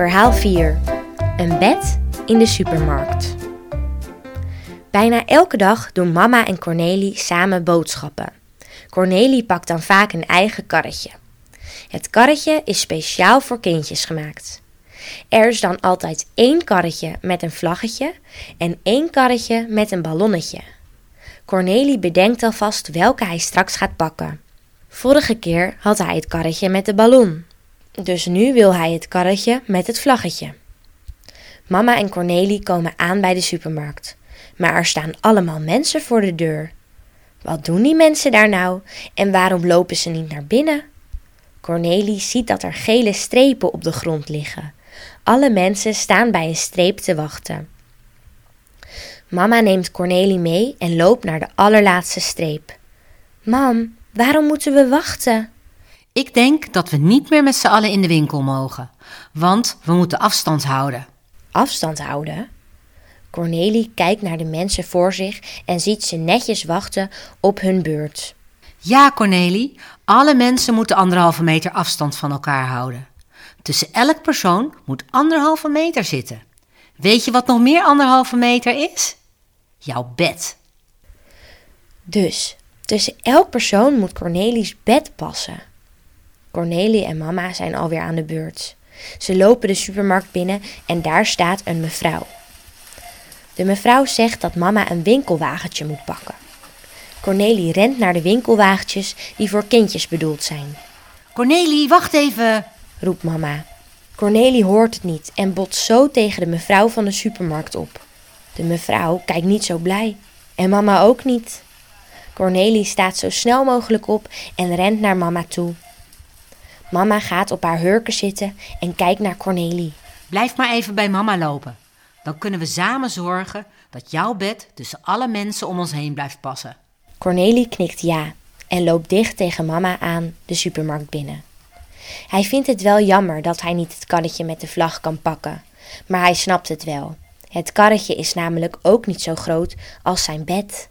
Verhaal 4. Een bed in de supermarkt. Bijna elke dag doen mama en Cornelie samen boodschappen. Cornelie pakt dan vaak een eigen karretje. Het karretje is speciaal voor kindjes gemaakt. Er is dan altijd één karretje met een vlaggetje en één karretje met een ballonnetje. Cornelie bedenkt alvast welke hij straks gaat pakken. Vorige keer had hij het karretje met de ballon. Dus nu wil hij het karretje met het vlaggetje. Mama en Cornelie komen aan bij de supermarkt. Maar er staan allemaal mensen voor de deur. Wat doen die mensen daar nou en waarom lopen ze niet naar binnen? Cornelie ziet dat er gele strepen op de grond liggen. Alle mensen staan bij een streep te wachten. Mama neemt Cornelie mee en loopt naar de allerlaatste streep. Mam, waarom moeten we wachten? Ik denk dat we niet meer met z'n allen in de winkel mogen, want we moeten afstand houden. Afstand houden? Cornelie kijkt naar de mensen voor zich en ziet ze netjes wachten op hun beurt. Ja, Cornelie, alle mensen moeten anderhalve meter afstand van elkaar houden. Tussen elk persoon moet anderhalve meter zitten. Weet je wat nog meer anderhalve meter is? Jouw bed. Dus tussen elk persoon moet Cornelies bed passen. Cornelie en mama zijn alweer aan de beurt. Ze lopen de supermarkt binnen en daar staat een mevrouw. De mevrouw zegt dat mama een winkelwagentje moet pakken. Cornelie rent naar de winkelwagentjes die voor kindjes bedoeld zijn. Cornelie, wacht even, roept mama. Cornelie hoort het niet en botst zo tegen de mevrouw van de supermarkt op. De mevrouw kijkt niet zo blij en mama ook niet. Cornelie staat zo snel mogelijk op en rent naar mama toe. Mama gaat op haar hurken zitten en kijkt naar Cornelie. Blijf maar even bij mama lopen. Dan kunnen we samen zorgen dat jouw bed tussen alle mensen om ons heen blijft passen. Cornelie knikt ja en loopt dicht tegen mama aan de supermarkt binnen. Hij vindt het wel jammer dat hij niet het karretje met de vlag kan pakken, maar hij snapt het wel. Het karretje is namelijk ook niet zo groot als zijn bed.